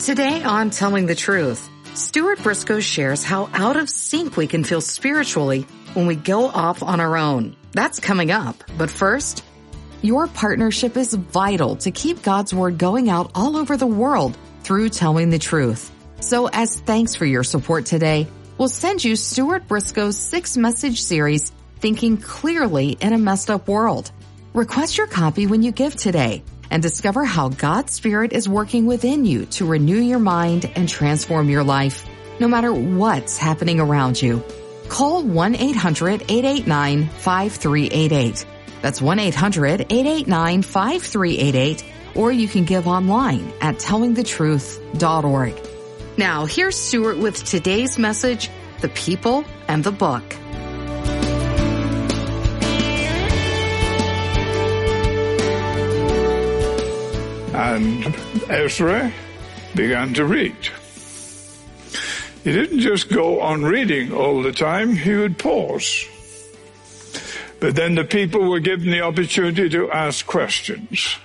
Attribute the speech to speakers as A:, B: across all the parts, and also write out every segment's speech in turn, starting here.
A: Today on Telling the Truth, Stuart Briscoe shares how out of sync we can feel spiritually when we go off on our own. That's coming up. But first, your partnership is vital to keep God's Word going out all over the world through Telling the Truth. So as thanks for your support today, we'll send you Stuart Briscoe's six message series, Thinking Clearly in a Messed Up World. Request your copy when you give today and discover how God's Spirit is working within you to renew your mind and transform your life, no matter what's happening around you. Call 1-800-889-5388. That's 1-800-889-5388, or you can give online at tellingthetruth.org. Now, here's Stuart with today's message, The People and the Book.
B: And Ezra began to read. He didn't just go on reading all the time, he would pause. But then the people were given the opportunity to ask questions.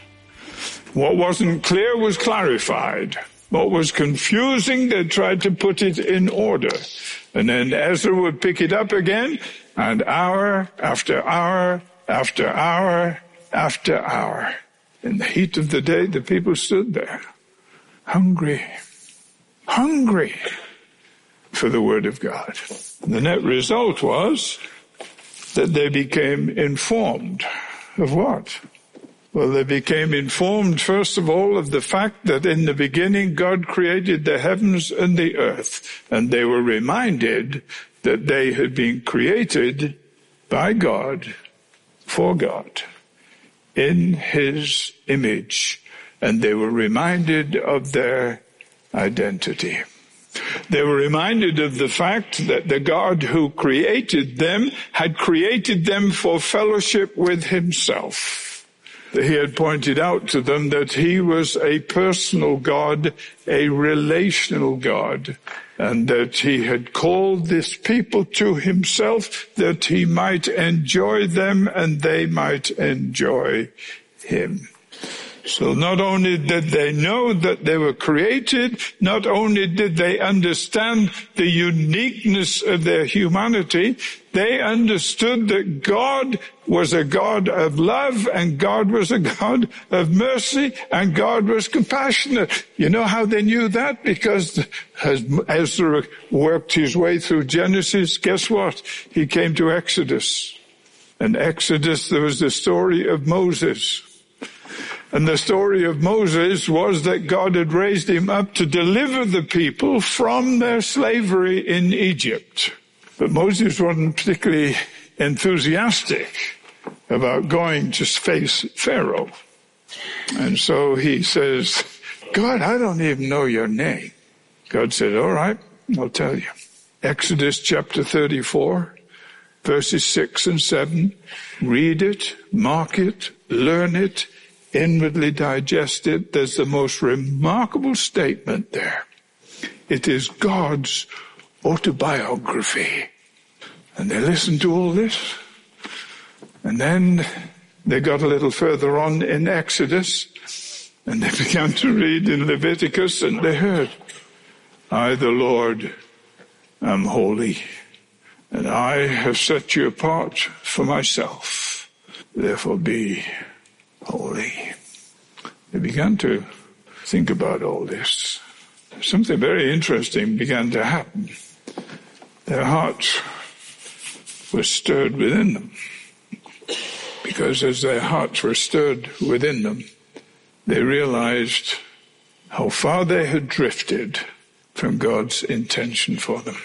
B: What wasn't clear was clarified. What was confusing, they tried to put it in order. And then Ezra would pick it up again, and hour after hour after hour after hour in the heat of the day, the people stood there, hungry, hungry for the Word of God. The net result was that they became informed of what? Well, they became informed, first of all, of the fact that in the beginning God created the heavens and the earth, and they were reminded that they had been created by God for God in his image, and they were reminded of their identity. They were reminded of the fact that the God who created them had created them for fellowship with himself. He had pointed out to them that he was a personal God, a relational God, and that he had called this people to himself that he might enjoy them and they might enjoy him. So not only did they know that they were created, not only did they understand the uniqueness of their humanity, they understood that God was a God of love and God was a God of mercy and God was compassionate. You know how they knew that? Because as Ezra worked his way through Genesis, guess what? He came to Exodus. And Exodus, there was the story of Moses. And the story of Moses was that God had raised him up to deliver the people from their slavery in Egypt. But Moses wasn't particularly enthusiastic about going to face Pharaoh. And so he says, God, I don't even know your name. God said, all right, I'll tell you. Exodus chapter 34, verses 6 and 7. Read it, mark it, learn it, inwardly digest it, there's the most remarkable statement there. It is God's autobiography. And they listened to all this. And then they got a little further on in Exodus and they began to read in Leviticus and they heard, I, the Lord, am holy and I have set you apart for myself. Therefore be holy. They began to think about all this. Something very interesting began to happen. Their hearts were stirred within them. Because as their hearts were stirred within them, they realized how far they had drifted from God's intention for them.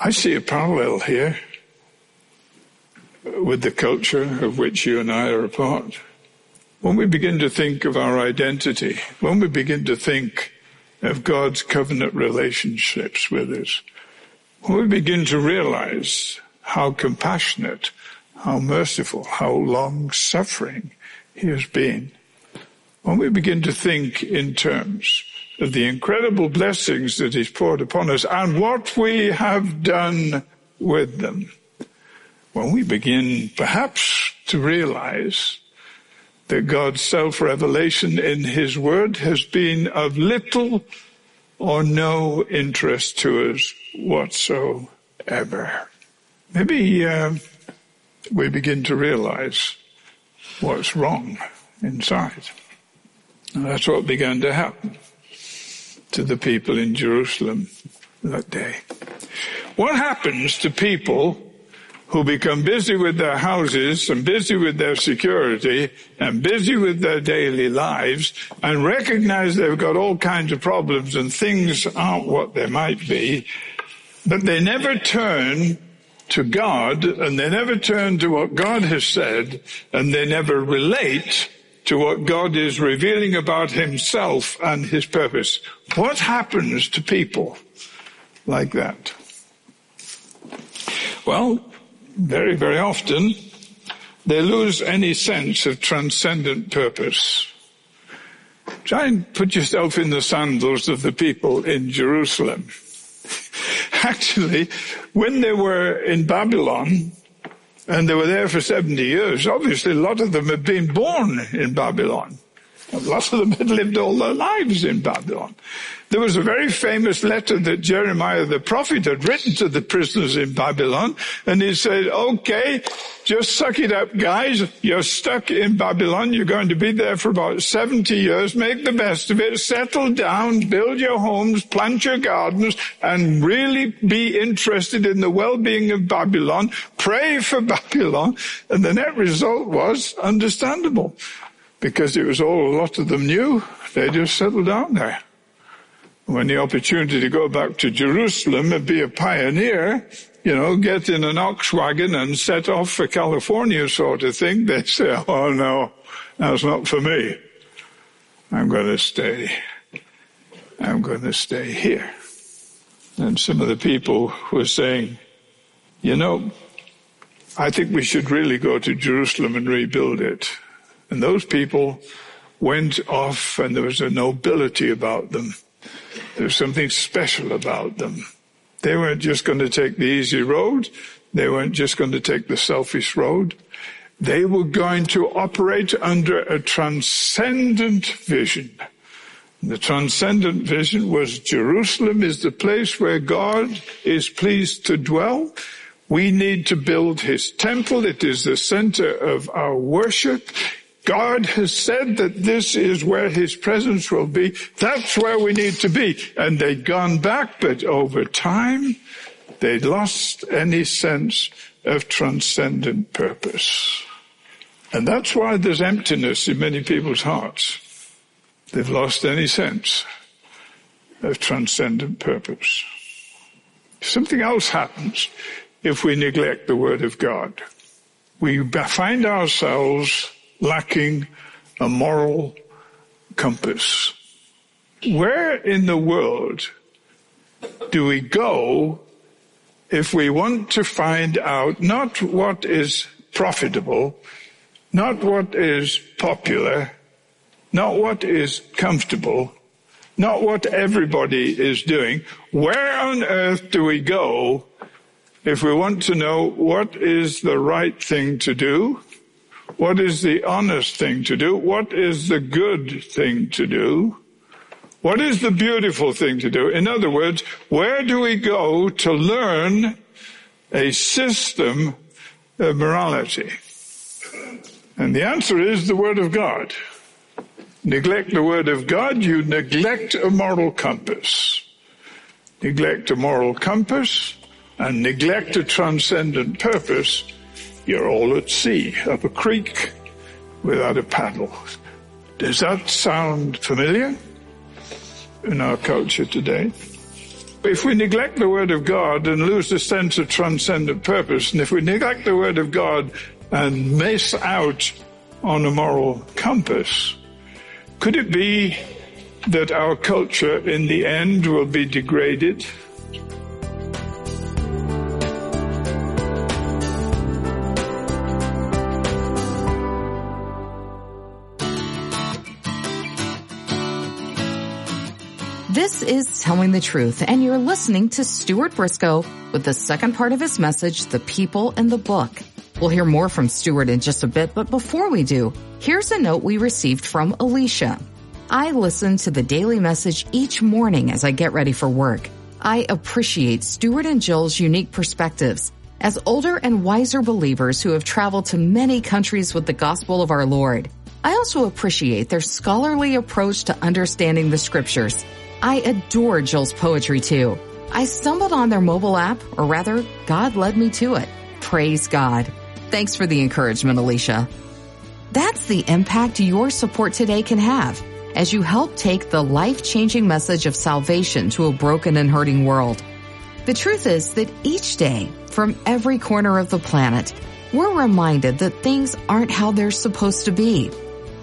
B: I see a parallel here with the culture of which you and I are a part. When we begin to think of our identity, when we begin to think of God's covenant relationships with us, when we begin to realize how compassionate, how merciful, how long suffering He has been, when we begin to think in terms of the incredible blessings that He's poured upon us and what we have done with them, when we begin perhaps to realize that God's self-revelation in His Word has been of little or no interest to us whatsoever. Maybe uh, we begin to realize what's wrong inside. And that's what began to happen to the people in Jerusalem that day. What happens to people who become busy with their houses and busy with their security and busy with their daily lives and recognize they've got all kinds of problems and things aren't what they might be, but they never turn to God and they never turn to what God has said and they never relate to what God is revealing about himself and his purpose. What happens to people like that? Well, very, very often, they lose any sense of transcendent purpose. Try and put yourself in the sandals of the people in Jerusalem. Actually, when they were in Babylon, and they were there for 70 years, obviously a lot of them had been born in Babylon. Lots of them had lived all their lives in Babylon. There was a very famous letter that Jeremiah the prophet had written to the prisoners in Babylon, and he said, okay, just suck it up, guys. You're stuck in Babylon. You're going to be there for about 70 years. Make the best of it. Settle down, build your homes, plant your gardens, and really be interested in the well-being of Babylon. Pray for Babylon. And the net result was understandable because it was all a lot of them knew. They just settled down there. When the opportunity to go back to Jerusalem and be a pioneer, you know, get in an ox wagon and set off for California sort of thing, they say, oh no, that's not for me. I'm going to stay. I'm going to stay here. And some of the people were saying, you know, I think we should really go to Jerusalem and rebuild it. And those people went off and there was a nobility about them. There was something special about them. They weren't just going to take the easy road. They weren't just going to take the selfish road. They were going to operate under a transcendent vision. The transcendent vision was Jerusalem is the place where God is pleased to dwell. We need to build his temple. It is the center of our worship. God has said that this is where his presence will be. That's where we need to be. And they'd gone back, but over time, they'd lost any sense of transcendent purpose. And that's why there's emptiness in many people's hearts. They've lost any sense of transcendent purpose. Something else happens if we neglect the Word of God. We find ourselves lacking a moral compass. Where in the world do we go if we want to find out not what is profitable, not what is popular, not what is comfortable, not what everybody is doing. Where on earth do we go if we want to know what is the right thing to do what is the honest thing to do? What is the good thing to do? What is the beautiful thing to do? In other words, where do we go to learn a system of morality? And the answer is the Word of God. Neglect the Word of God, you neglect a moral compass. Neglect a moral compass and neglect a transcendent purpose you're all at sea, up a creek, without a paddle. Does that sound familiar in our culture today? If we neglect the Word of God and lose the sense of transcendent purpose, and if we neglect the Word of God and miss out on a moral compass, could it be that our culture in the end will be degraded?
A: Is Telling the Truth, and you're listening to Stuart Briscoe with the second part of his message, The People in the Book. We'll hear more from Stuart in just a bit, but before we do, here's a note we received from Alicia. I listen to the daily message each morning as I get ready for work. I appreciate Stuart and Jill's unique perspectives as older and wiser believers who have traveled to many countries with the gospel of our Lord. I also appreciate their scholarly approach to understanding the scriptures. I adore Jill's poetry too. I stumbled on their mobile app, or rather, God led me to it. Praise God. Thanks for the encouragement, Alicia. That's the impact your support today can have as you help take the life-changing message of salvation to a broken and hurting world. The truth is that each day, from every corner of the planet, we're reminded that things aren't how they're supposed to be.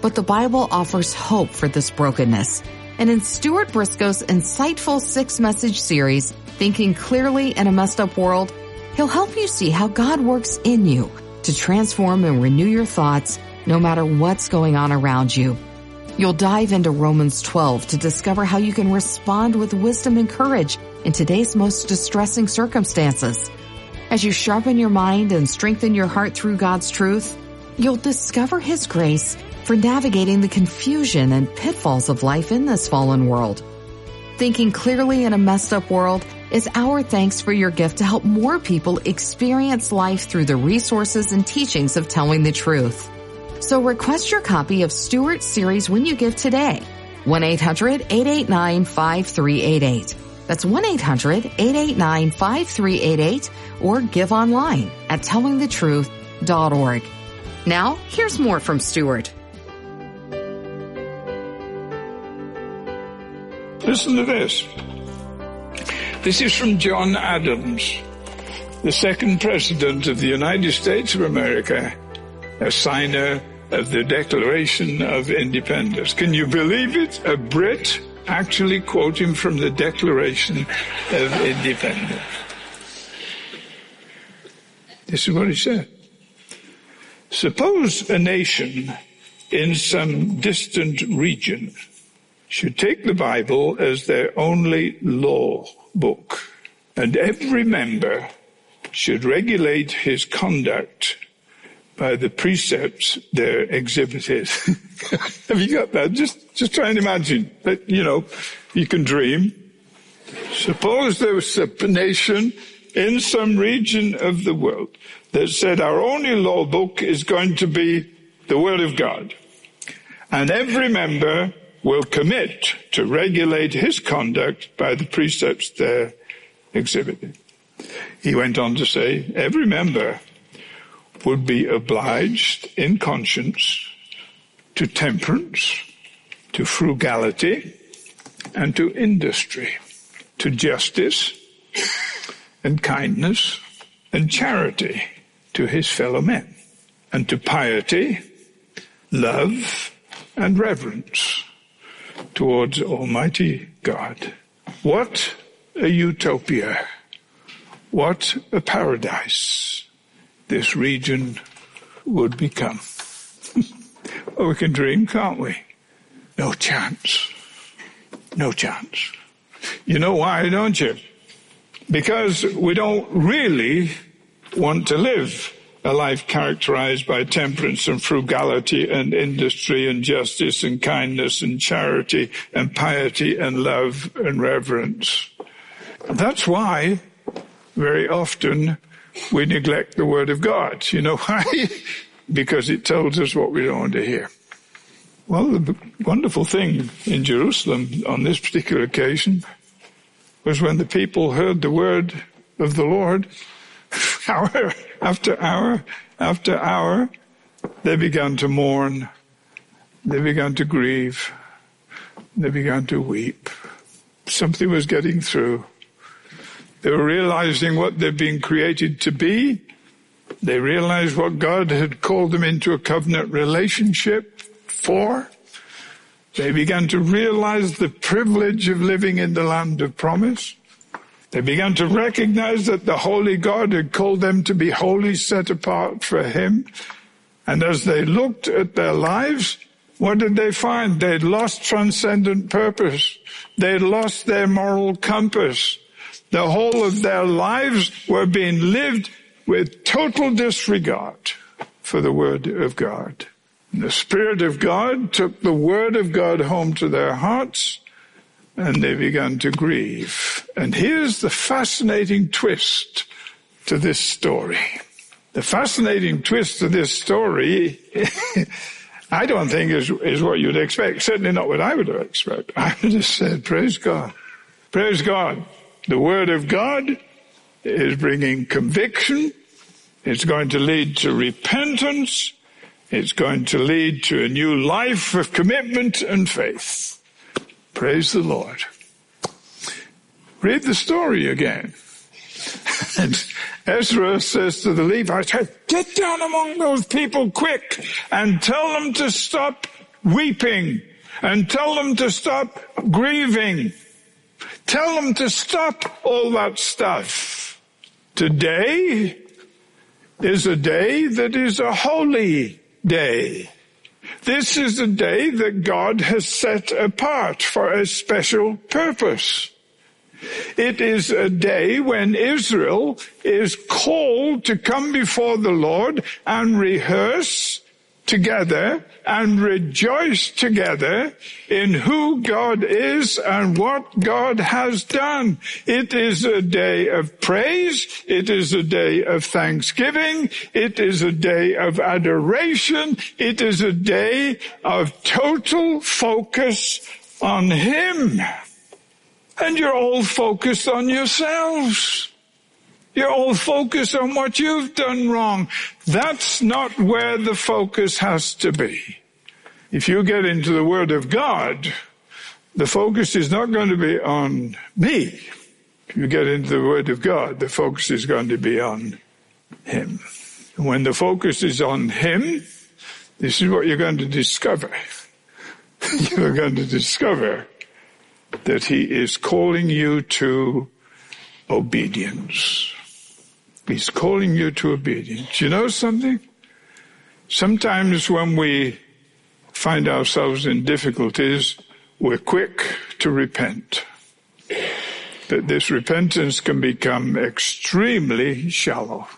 A: But the Bible offers hope for this brokenness. And in Stuart Briscoe's insightful six message series, Thinking Clearly in a Messed Up World, he'll help you see how God works in you to transform and renew your thoughts no matter what's going on around you. You'll dive into Romans 12 to discover how you can respond with wisdom and courage in today's most distressing circumstances. As you sharpen your mind and strengthen your heart through God's truth, you'll discover His grace for navigating the confusion and pitfalls of life in this fallen world. Thinking clearly in a messed up world is our thanks for your gift to help more people experience life through the resources and teachings of telling the truth. So request your copy of Stuart's series when you give today. 1-800-889-5388. That's 1-800-889-5388 or give online at tellingthetruth.org. Now, here's more from Stuart.
B: Listen to this. This is from John Adams, the second president of the United States of America, a signer of the Declaration of Independence. Can you believe it? A Brit actually quoting from the Declaration of Independence. This is what he said. Suppose a nation in some distant region should take the Bible as their only law book, and every member should regulate his conduct by the precepts there exhibited. Have you got that? Just, just try and imagine that, you know, you can dream. Suppose there was a nation in some region of the world that said our only law book is going to be the Word of God. And every member will commit to regulate his conduct by the precepts there exhibited. He went on to say, every member would be obliged in conscience to temperance, to frugality, and to industry, to justice and kindness and charity to his fellow men, and to piety, love, and reverence towards Almighty God. What a utopia! What a paradise! this region would become. well, we can dream, can't we? No chance. No chance. You know why, don't you? Because we don't really want to live a life characterized by temperance and frugality and industry and justice and kindness and charity and piety and love and reverence. That's why very often we neglect the Word of God. You know why? because it tells us what we don't want to hear. Well, the wonderful thing in Jerusalem on this particular occasion was when the people heard the word of the Lord, hour after hour after hour, they began to mourn, they began to grieve, they began to weep. Something was getting through. They were realizing what they'd been created to be. They realized what God had called them into a covenant relationship for. They began to realize the privilege of living in the land of promise. They began to recognize that the Holy God had called them to be wholly set apart for Him. And as they looked at their lives, what did they find? They'd lost transcendent purpose. They'd lost their moral compass. The whole of their lives were being lived with total disregard for the Word of God. And the Spirit of God took the Word of God home to their hearts and they began to grieve. And here's the fascinating twist to this story. The fascinating twist to this story, I don't think is, is what you'd expect. Certainly not what I would have expected. I would have said, praise God. Praise God. The Word of God is bringing conviction. It's going to lead to repentance. It's going to lead to a new life of commitment and faith. Praise the Lord. Read the story again. and Ezra says to the Levites, get down among those people quick and tell them to stop weeping and tell them to stop grieving. Tell them to stop all that stuff. Today is a day that is a holy day. This is a day that God has set apart for a special purpose. It is a day when Israel is called to come before the Lord and rehearse together and rejoice together in who God is and what God has done. It is a day of praise. It is a day of thanksgiving. It is a day of adoration. It is a day of total focus on Him. And you're all focused on yourselves. You're all focused on what you've done wrong. That's not where the focus has to be. If you get into the Word of God, the focus is not going to be on me. If you get into the Word of God, the focus is going to be on Him. And when the focus is on Him, this is what you're going to discover. you're going to discover that He is calling you to obedience. He's calling you to obedience. You know something? Sometimes when we find ourselves in difficulties, we're quick to repent. But this repentance can become extremely shallow.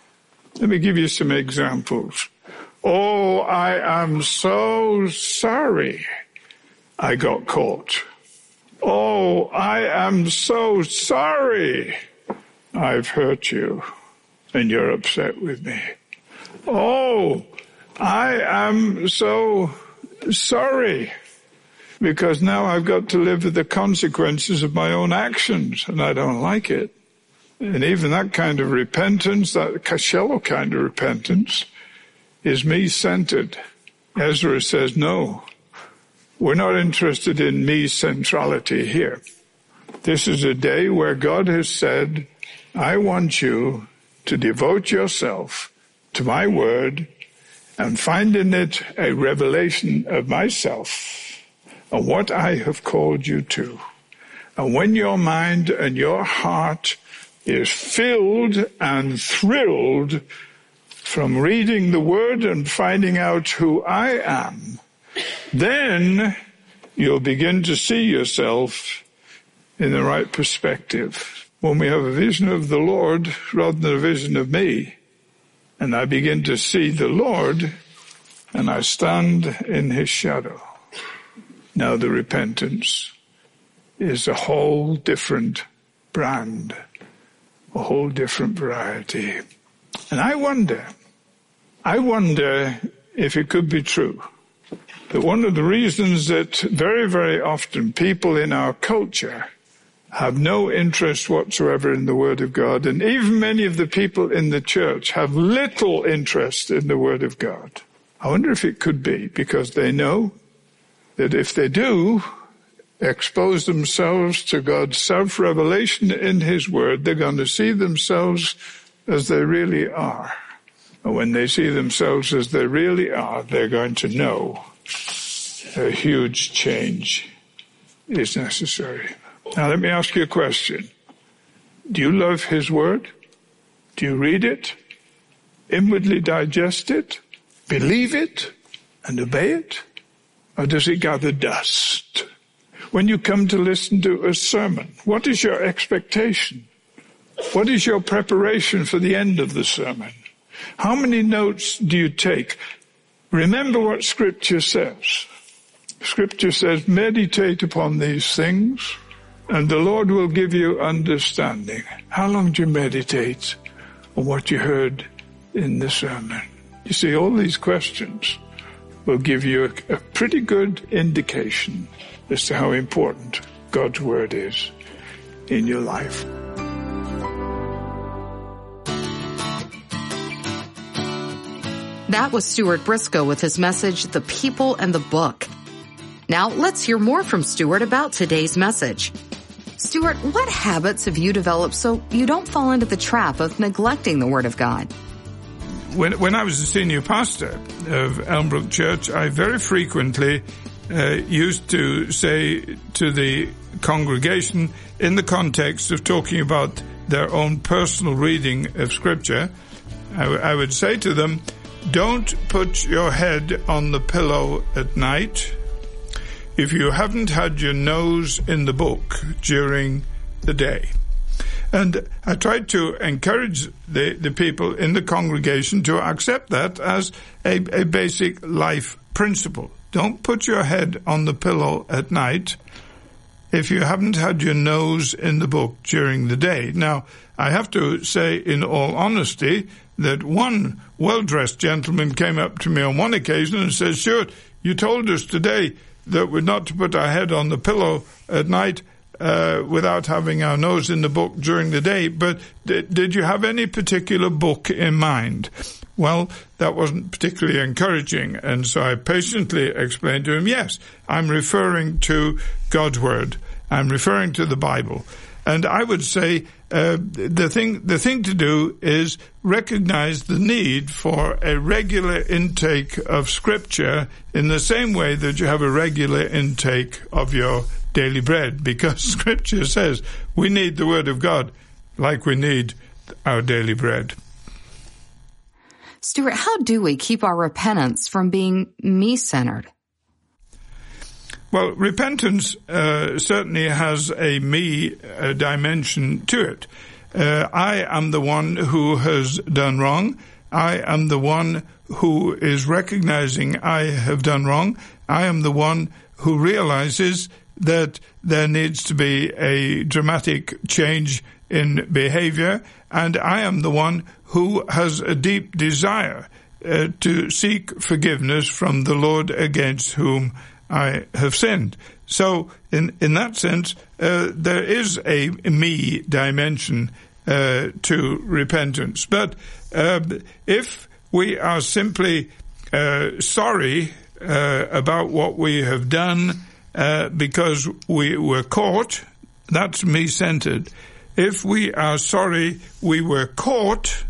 B: Let me give you some examples. Oh, I am so sorry I got caught. Oh, I am so sorry I've hurt you and you're upset with me. Oh, I am so sorry because now I've got to live with the consequences of my own actions and I don't like it. And even that kind of repentance, that shallow kind of repentance, is me centered. Ezra says, no, we're not interested in me centrality here. This is a day where God has said, I want you to devote yourself to my word and find in it a revelation of myself and what I have called you to. And when your mind and your heart is filled and thrilled from reading the word and finding out who I am, then you'll begin to see yourself in the right perspective. When we have a vision of the Lord rather than a vision of me, and I begin to see the Lord, and I stand in his shadow. Now the repentance is a whole different brand, a whole different variety. And I wonder, I wonder if it could be true that one of the reasons that very, very often people in our culture have no interest whatsoever in the Word of God, and even many of the people in the church have little interest in the Word of God. I wonder if it could be because they know that if they do expose themselves to God's self-revelation in His Word, they're going to see themselves as they really are. And when they see themselves as they really are, they're going to know a huge change is necessary. Now let me ask you a question. Do you love His Word? Do you read it? Inwardly digest it? Believe it? And obey it? Or does it gather dust? When you come to listen to a sermon, what is your expectation? What is your preparation for the end of the sermon? How many notes do you take? Remember what scripture says. Scripture says, meditate upon these things and the Lord will give you understanding. How long do you meditate on what you heard in the sermon? You see, all these questions will give you a, a pretty good indication as to how important God's Word is in your life.
A: That was Stuart Briscoe with his message, The People and the Book. Now let's hear more from Stuart about today's message. Stuart, what habits have you developed so you don't fall into the trap of neglecting the Word of God?
B: When, when I was a senior pastor of Elmbrook Church, I very frequently uh, used to say to the congregation in the context of talking about their own personal reading of Scripture, I, w- I would say to them, don't put your head on the pillow at night if you haven't had your nose in the book during the day. And I tried to encourage the, the people in the congregation to accept that as a, a basic life principle. Don't put your head on the pillow at night if you haven't had your nose in the book during the day. Now, I have to say in all honesty that one well-dressed gentleman came up to me on one occasion and said, Stuart, you told us today that we're not to put our head on the pillow at night uh, without having our nose in the book during the day. But did, did you have any particular book in mind? Well, that wasn't particularly encouraging, and so I patiently explained to him, yes, I'm referring to God's Word. I'm referring to the Bible. And I would say uh, the thing the thing to do is recognize the need for a regular intake of Scripture in the same way that you have a regular intake of your daily bread, because Scripture says we need the Word of God like we need our daily bread.
A: Stuart, how do we keep our repentance from being me centered?
B: Well, repentance uh, certainly has a me uh, dimension to it. Uh, I am the one who has done wrong. I am the one who is recognizing I have done wrong. I am the one who realizes that there needs to be a dramatic change in behavior. And I am the one who has a deep desire uh, to seek forgiveness from the Lord against whom I have sinned. So, in in that sense, uh, there is a me dimension uh, to repentance. But uh, if we are simply uh, sorry uh, about what we have done uh, because we were caught, that's me centered. If we are sorry we were caught,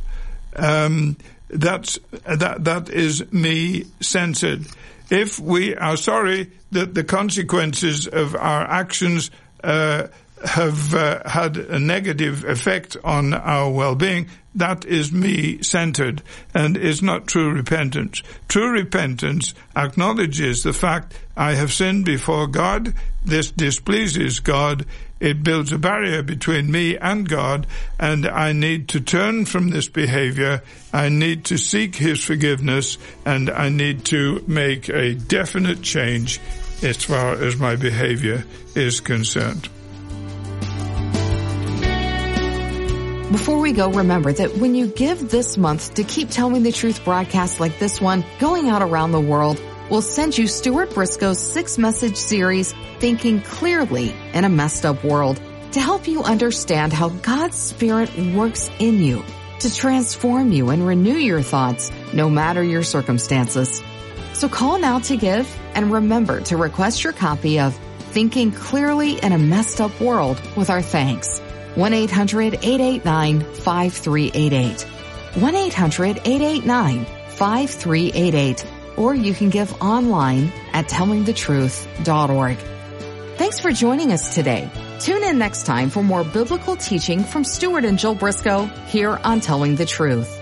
B: um, that's that that is me centered if we are sorry that the consequences of our actions uh, have uh, had a negative effect on our well-being, that is me-centered and is not true repentance. True repentance acknowledges the fact I have sinned before God, this displeases God, it builds a barrier between me and God, and I need to turn from this behavior. I need to seek His forgiveness, and I need to make a definite change as far as my behavior is concerned.
A: Before we go, remember that when you give this month to Keep Telling the Truth broadcasts like this one, going out around the world, we'll send you Stuart Briscoe's six message series, Thinking Clearly in a Messed Up World, to help you understand how God's Spirit works in you to transform you and renew your thoughts no matter your circumstances. So call now to give and remember to request your copy of Thinking Clearly in a Messed Up World with our thanks. 1-800-889-5388. 1-800-889-5388. Or you can give online at tellingthetruth.org. Thanks for joining us today. Tune in next time for more biblical teaching from Stuart and Jill Briscoe here on Telling the Truth.